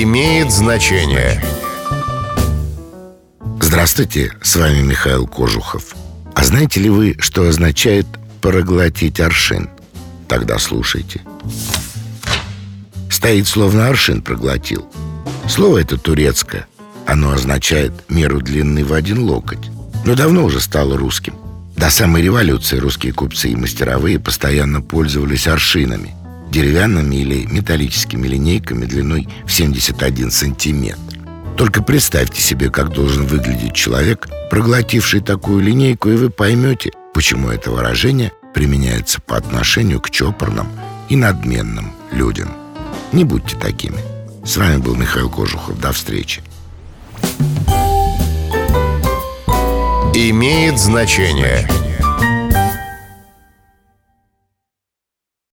имеет значение. Здравствуйте, с вами Михаил Кожухов. А знаете ли вы, что означает проглотить аршин? Тогда слушайте. Стоит словно аршин проглотил. Слово это турецкое. Оно означает меру длины в один локоть. Но давно уже стало русским. До самой революции русские купцы и мастеровые постоянно пользовались аршинами – деревянными или металлическими линейками длиной в 71 сантиметр. Только представьте себе, как должен выглядеть человек, проглотивший такую линейку, и вы поймете, почему это выражение применяется по отношению к чопорным и надменным людям. Не будьте такими. С вами был Михаил Кожухов. До встречи. Имеет значение.